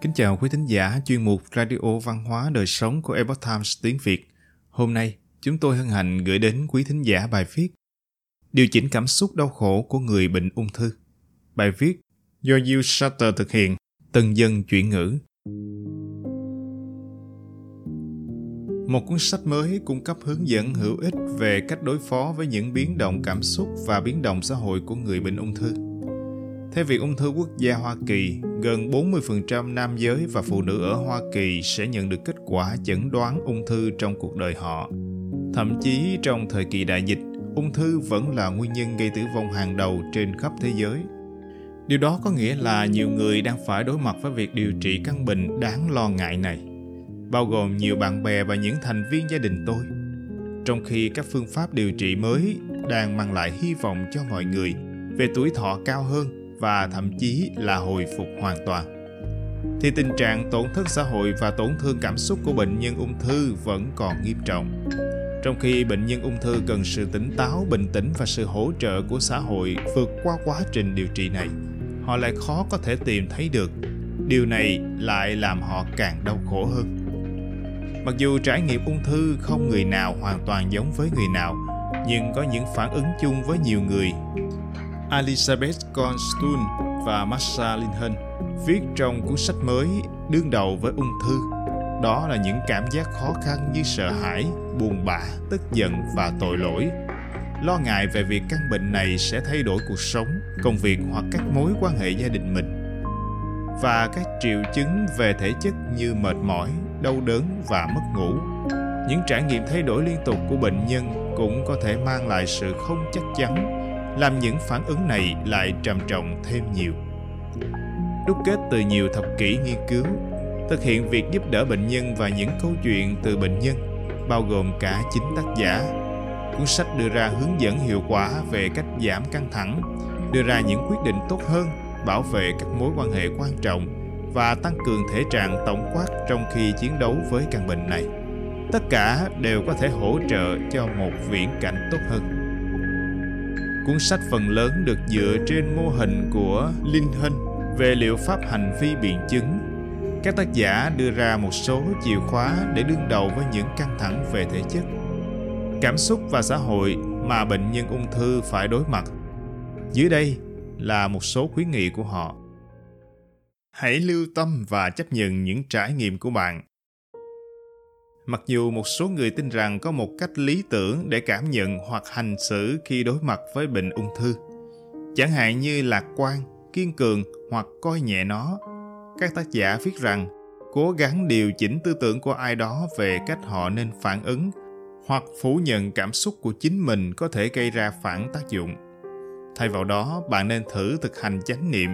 Kính chào quý thính giả chuyên mục Radio Văn hóa Đời Sống của Epoch Times tiếng Việt. Hôm nay, chúng tôi hân hạnh gửi đến quý thính giả bài viết Điều chỉnh cảm xúc đau khổ của người bệnh ung thư. Bài viết do You Shutter thực hiện, tân dân chuyển ngữ. Một cuốn sách mới cung cấp hướng dẫn hữu ích về cách đối phó với những biến động cảm xúc và biến động xã hội của người bệnh ung thư. Theo Viện Ung thư Quốc gia Hoa Kỳ, gần 40% nam giới và phụ nữ ở Hoa Kỳ sẽ nhận được kết quả chẩn đoán ung thư trong cuộc đời họ. Thậm chí trong thời kỳ đại dịch, ung thư vẫn là nguyên nhân gây tử vong hàng đầu trên khắp thế giới. Điều đó có nghĩa là nhiều người đang phải đối mặt với việc điều trị căn bệnh đáng lo ngại này, bao gồm nhiều bạn bè và những thành viên gia đình tôi. Trong khi các phương pháp điều trị mới đang mang lại hy vọng cho mọi người về tuổi thọ cao hơn và thậm chí là hồi phục hoàn toàn thì tình trạng tổn thất xã hội và tổn thương cảm xúc của bệnh nhân ung thư vẫn còn nghiêm trọng. Trong khi bệnh nhân ung thư cần sự tỉnh táo, bình tĩnh và sự hỗ trợ của xã hội vượt qua quá trình điều trị này, họ lại khó có thể tìm thấy được. Điều này lại làm họ càng đau khổ hơn. Mặc dù trải nghiệm ung thư không người nào hoàn toàn giống với người nào, nhưng có những phản ứng chung với nhiều người Elizabeth Constun và Marsha Lincoln viết trong cuốn sách mới Đương đầu với ung thư. Đó là những cảm giác khó khăn như sợ hãi, buồn bã, tức giận và tội lỗi. Lo ngại về việc căn bệnh này sẽ thay đổi cuộc sống, công việc hoặc các mối quan hệ gia đình mình. Và các triệu chứng về thể chất như mệt mỏi, đau đớn và mất ngủ. Những trải nghiệm thay đổi liên tục của bệnh nhân cũng có thể mang lại sự không chắc chắn làm những phản ứng này lại trầm trọng thêm nhiều. Đúc kết từ nhiều thập kỷ nghiên cứu, thực hiện việc giúp đỡ bệnh nhân và những câu chuyện từ bệnh nhân, bao gồm cả chính tác giả. Cuốn sách đưa ra hướng dẫn hiệu quả về cách giảm căng thẳng, đưa ra những quyết định tốt hơn, bảo vệ các mối quan hệ quan trọng và tăng cường thể trạng tổng quát trong khi chiến đấu với căn bệnh này. Tất cả đều có thể hỗ trợ cho một viễn cảnh tốt hơn. Cuốn sách phần lớn được dựa trên mô hình của Lincoln về liệu pháp hành vi biện chứng. Các tác giả đưa ra một số chìa khóa để đương đầu với những căng thẳng về thể chất, cảm xúc và xã hội mà bệnh nhân ung thư phải đối mặt. Dưới đây là một số khuyến nghị của họ. Hãy lưu tâm và chấp nhận những trải nghiệm của bạn mặc dù một số người tin rằng có một cách lý tưởng để cảm nhận hoặc hành xử khi đối mặt với bệnh ung thư. Chẳng hạn như lạc quan, kiên cường hoặc coi nhẹ nó. Các tác giả viết rằng, cố gắng điều chỉnh tư tưởng của ai đó về cách họ nên phản ứng hoặc phủ nhận cảm xúc của chính mình có thể gây ra phản tác dụng. Thay vào đó, bạn nên thử thực hành chánh niệm,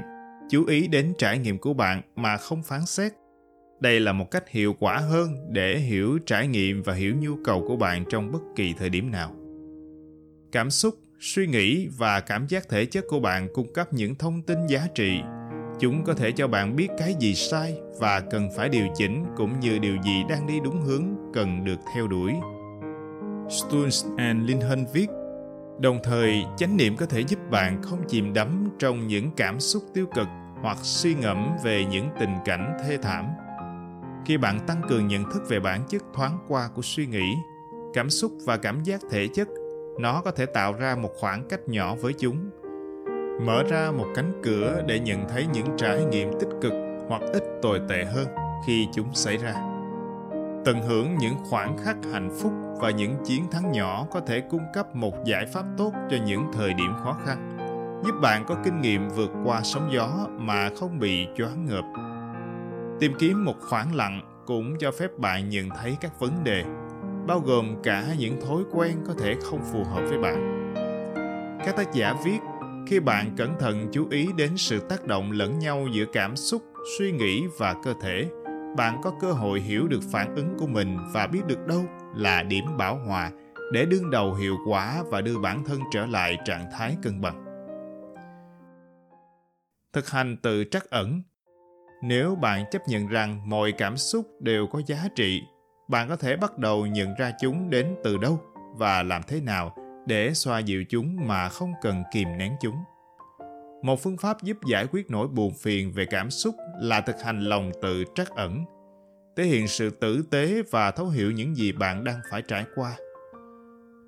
chú ý đến trải nghiệm của bạn mà không phán xét đây là một cách hiệu quả hơn để hiểu trải nghiệm và hiểu nhu cầu của bạn trong bất kỳ thời điểm nào. Cảm xúc suy nghĩ và cảm giác thể chất của bạn cung cấp những thông tin giá trị. Chúng có thể cho bạn biết cái gì sai và cần phải điều chỉnh cũng như điều gì đang đi đúng hướng cần được theo đuổi. Stuns and Lincoln viết Đồng thời, chánh niệm có thể giúp bạn không chìm đắm trong những cảm xúc tiêu cực hoặc suy ngẫm về những tình cảnh thê thảm khi bạn tăng cường nhận thức về bản chất thoáng qua của suy nghĩ, cảm xúc và cảm giác thể chất, nó có thể tạo ra một khoảng cách nhỏ với chúng. Mở ra một cánh cửa để nhận thấy những trải nghiệm tích cực hoặc ít tồi tệ hơn khi chúng xảy ra. Tận hưởng những khoảnh khắc hạnh phúc và những chiến thắng nhỏ có thể cung cấp một giải pháp tốt cho những thời điểm khó khăn, giúp bạn có kinh nghiệm vượt qua sóng gió mà không bị choáng ngợp. Tìm kiếm một khoảng lặng cũng cho phép bạn nhận thấy các vấn đề, bao gồm cả những thói quen có thể không phù hợp với bạn. Các tác giả viết, khi bạn cẩn thận chú ý đến sự tác động lẫn nhau giữa cảm xúc, suy nghĩ và cơ thể, bạn có cơ hội hiểu được phản ứng của mình và biết được đâu là điểm bảo hòa để đương đầu hiệu quả và đưa bản thân trở lại trạng thái cân bằng. Thực hành từ trắc ẩn nếu bạn chấp nhận rằng mọi cảm xúc đều có giá trị, bạn có thể bắt đầu nhận ra chúng đến từ đâu và làm thế nào để xoa dịu chúng mà không cần kìm nén chúng. Một phương pháp giúp giải quyết nỗi buồn phiền về cảm xúc là thực hành lòng tự trắc ẩn, thể hiện sự tử tế và thấu hiểu những gì bạn đang phải trải qua.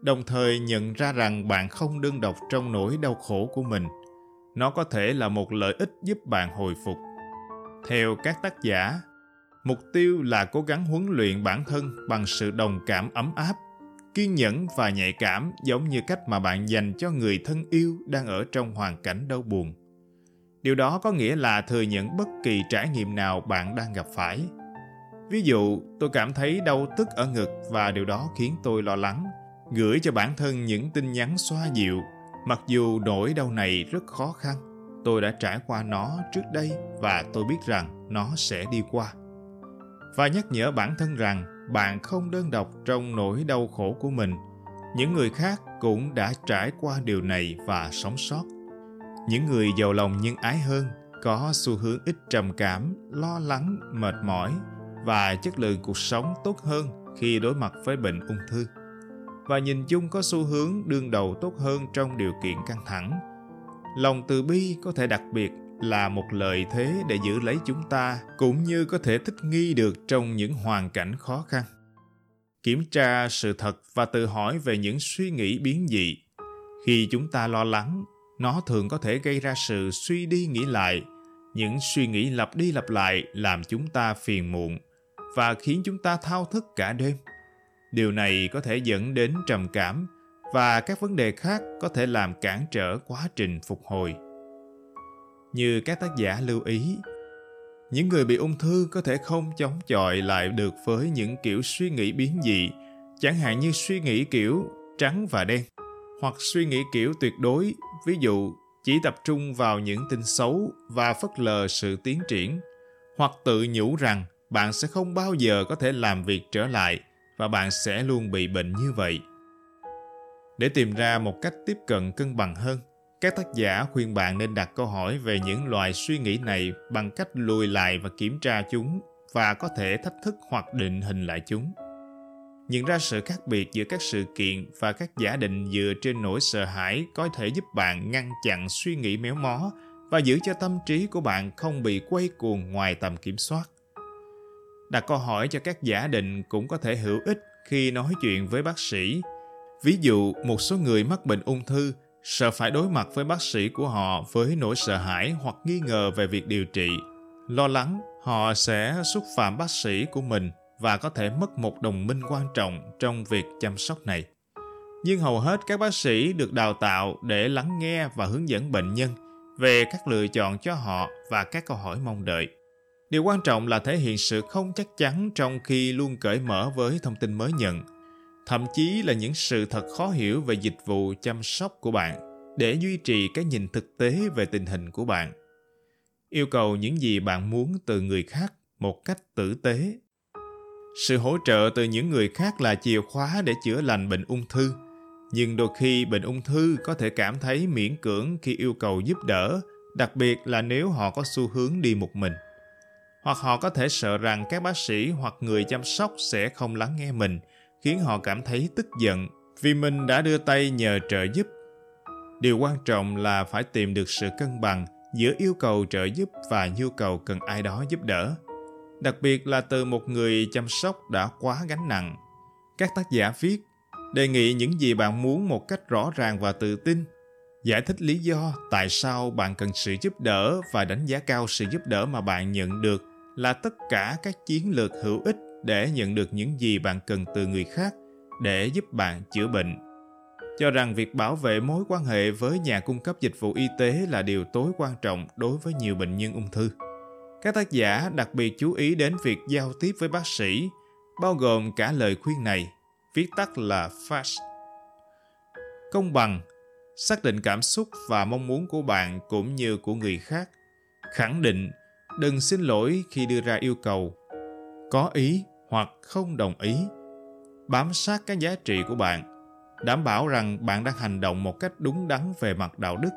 Đồng thời nhận ra rằng bạn không đơn độc trong nỗi đau khổ của mình. Nó có thể là một lợi ích giúp bạn hồi phục theo các tác giả, mục tiêu là cố gắng huấn luyện bản thân bằng sự đồng cảm ấm áp, kiên nhẫn và nhạy cảm giống như cách mà bạn dành cho người thân yêu đang ở trong hoàn cảnh đau buồn. Điều đó có nghĩa là thừa nhận bất kỳ trải nghiệm nào bạn đang gặp phải. Ví dụ, tôi cảm thấy đau tức ở ngực và điều đó khiến tôi lo lắng, gửi cho bản thân những tin nhắn xoa dịu, mặc dù nỗi đau này rất khó khăn tôi đã trải qua nó trước đây và tôi biết rằng nó sẽ đi qua. Và nhắc nhở bản thân rằng bạn không đơn độc trong nỗi đau khổ của mình. Những người khác cũng đã trải qua điều này và sống sót. Những người giàu lòng nhân ái hơn có xu hướng ít trầm cảm, lo lắng, mệt mỏi và chất lượng cuộc sống tốt hơn khi đối mặt với bệnh ung thư. Và nhìn chung có xu hướng đương đầu tốt hơn trong điều kiện căng thẳng lòng từ bi có thể đặc biệt là một lợi thế để giữ lấy chúng ta, cũng như có thể thích nghi được trong những hoàn cảnh khó khăn. Kiểm tra sự thật và tự hỏi về những suy nghĩ biến dị. Khi chúng ta lo lắng, nó thường có thể gây ra sự suy đi nghĩ lại. Những suy nghĩ lặp đi lặp lại làm chúng ta phiền muộn và khiến chúng ta thao thức cả đêm. Điều này có thể dẫn đến trầm cảm và các vấn đề khác có thể làm cản trở quá trình phục hồi. Như các tác giả lưu ý, những người bị ung thư có thể không chống chọi lại được với những kiểu suy nghĩ biến dị, chẳng hạn như suy nghĩ kiểu trắng và đen, hoặc suy nghĩ kiểu tuyệt đối, ví dụ chỉ tập trung vào những tin xấu và phớt lờ sự tiến triển, hoặc tự nhủ rằng bạn sẽ không bao giờ có thể làm việc trở lại và bạn sẽ luôn bị bệnh như vậy để tìm ra một cách tiếp cận cân bằng hơn, các tác giả khuyên bạn nên đặt câu hỏi về những loại suy nghĩ này bằng cách lùi lại và kiểm tra chúng và có thể thách thức hoặc định hình lại chúng. Nhận ra sự khác biệt giữa các sự kiện và các giả định dựa trên nỗi sợ hãi có thể giúp bạn ngăn chặn suy nghĩ méo mó và giữ cho tâm trí của bạn không bị quay cuồng ngoài tầm kiểm soát. Đặt câu hỏi cho các giả định cũng có thể hữu ích khi nói chuyện với bác sĩ ví dụ, một số người mắc bệnh ung thư sợ phải đối mặt với bác sĩ của họ với nỗi sợ hãi hoặc nghi ngờ về việc điều trị. Lo lắng, họ sẽ xúc phạm bác sĩ của mình và có thể mất một đồng minh quan trọng trong việc chăm sóc này. Nhưng hầu hết các bác sĩ được đào tạo để lắng nghe và hướng dẫn bệnh nhân về các lựa chọn cho họ và các câu hỏi mong đợi. Điều quan trọng là thể hiện sự không chắc chắn trong khi luôn cởi mở với thông tin mới nhận thậm chí là những sự thật khó hiểu về dịch vụ chăm sóc của bạn để duy trì cái nhìn thực tế về tình hình của bạn. Yêu cầu những gì bạn muốn từ người khác một cách tử tế. Sự hỗ trợ từ những người khác là chìa khóa để chữa lành bệnh ung thư. Nhưng đôi khi bệnh ung thư có thể cảm thấy miễn cưỡng khi yêu cầu giúp đỡ, đặc biệt là nếu họ có xu hướng đi một mình. Hoặc họ có thể sợ rằng các bác sĩ hoặc người chăm sóc sẽ không lắng nghe mình khiến họ cảm thấy tức giận vì mình đã đưa tay nhờ trợ giúp. Điều quan trọng là phải tìm được sự cân bằng giữa yêu cầu trợ giúp và nhu cầu cần ai đó giúp đỡ, đặc biệt là từ một người chăm sóc đã quá gánh nặng. Các tác giả viết, đề nghị những gì bạn muốn một cách rõ ràng và tự tin, giải thích lý do tại sao bạn cần sự giúp đỡ và đánh giá cao sự giúp đỡ mà bạn nhận được là tất cả các chiến lược hữu ích để nhận được những gì bạn cần từ người khác để giúp bạn chữa bệnh cho rằng việc bảo vệ mối quan hệ với nhà cung cấp dịch vụ y tế là điều tối quan trọng đối với nhiều bệnh nhân ung thư các tác giả đặc biệt chú ý đến việc giao tiếp với bác sĩ bao gồm cả lời khuyên này viết tắt là FAST. Công bằng, xác định cảm xúc và mong muốn của bạn cũng như của người khác. Khẳng định, đừng xin lỗi khi đưa ra yêu cầu. Có ý hoặc không đồng ý. Bám sát các giá trị của bạn. Đảm bảo rằng bạn đang hành động một cách đúng đắn về mặt đạo đức.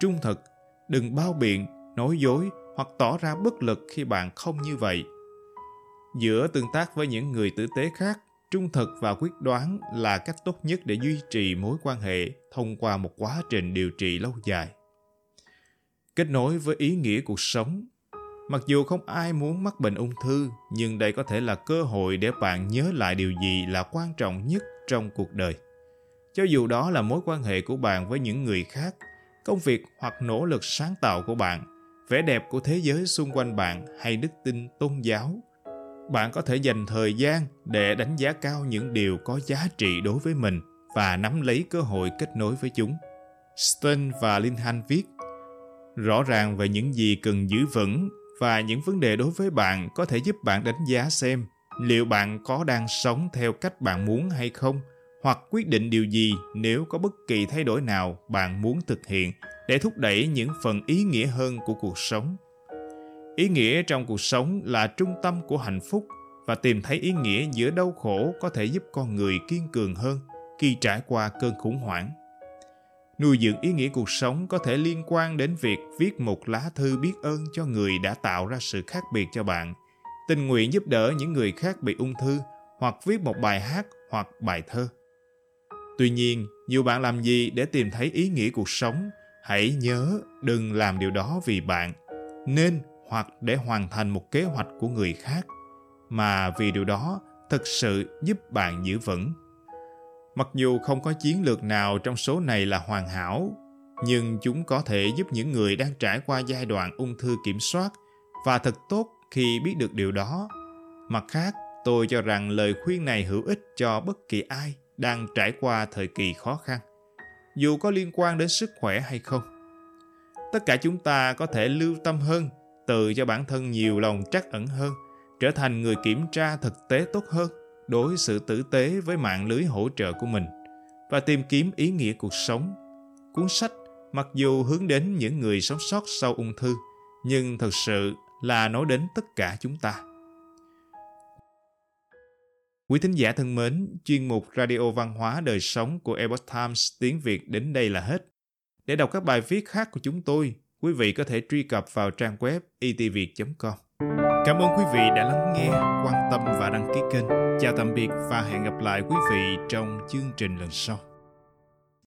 Trung thực, đừng bao biện, nói dối hoặc tỏ ra bất lực khi bạn không như vậy. Giữa tương tác với những người tử tế khác, trung thực và quyết đoán là cách tốt nhất để duy trì mối quan hệ thông qua một quá trình điều trị lâu dài. kết nối với ý nghĩa cuộc sống. Mặc dù không ai muốn mắc bệnh ung thư, nhưng đây có thể là cơ hội để bạn nhớ lại điều gì là quan trọng nhất trong cuộc đời. Cho dù đó là mối quan hệ của bạn với những người khác, công việc hoặc nỗ lực sáng tạo của bạn, vẻ đẹp của thế giới xung quanh bạn hay đức tin tôn giáo, bạn có thể dành thời gian để đánh giá cao những điều có giá trị đối với mình và nắm lấy cơ hội kết nối với chúng. Stern và Linhan viết rõ ràng về những gì cần giữ vững và những vấn đề đối với bạn có thể giúp bạn đánh giá xem liệu bạn có đang sống theo cách bạn muốn hay không, hoặc quyết định điều gì nếu có bất kỳ thay đổi nào bạn muốn thực hiện để thúc đẩy những phần ý nghĩa hơn của cuộc sống. Ý nghĩa trong cuộc sống là trung tâm của hạnh phúc và tìm thấy ý nghĩa giữa đau khổ có thể giúp con người kiên cường hơn khi trải qua cơn khủng hoảng nuôi dưỡng ý nghĩa cuộc sống có thể liên quan đến việc viết một lá thư biết ơn cho người đã tạo ra sự khác biệt cho bạn. Tình nguyện giúp đỡ những người khác bị ung thư, hoặc viết một bài hát, hoặc bài thơ. Tuy nhiên, dù bạn làm gì để tìm thấy ý nghĩa cuộc sống, hãy nhớ đừng làm điều đó vì bạn. Nên hoặc để hoàn thành một kế hoạch của người khác. Mà vì điều đó, thực sự giúp bạn giữ vững mặc dù không có chiến lược nào trong số này là hoàn hảo, nhưng chúng có thể giúp những người đang trải qua giai đoạn ung thư kiểm soát và thật tốt khi biết được điều đó. Mặt khác, tôi cho rằng lời khuyên này hữu ích cho bất kỳ ai đang trải qua thời kỳ khó khăn, dù có liên quan đến sức khỏe hay không. Tất cả chúng ta có thể lưu tâm hơn, tự cho bản thân nhiều lòng trắc ẩn hơn, trở thành người kiểm tra thực tế tốt hơn đối xử tử tế với mạng lưới hỗ trợ của mình và tìm kiếm ý nghĩa cuộc sống cuốn sách mặc dù hướng đến những người sống sót sau ung thư nhưng thật sự là nói đến tất cả chúng ta Quý thính giả thân mến, chuyên mục Radio Văn hóa Đời Sống của Epoch Times tiếng Việt đến đây là hết. Để đọc các bài viết khác của chúng tôi, quý vị có thể truy cập vào trang web e itviet.com. Cảm ơn quý vị đã lắng nghe, quan tâm và đăng ký kênh. Chào tạm biệt và hẹn gặp lại quý vị trong chương trình lần sau.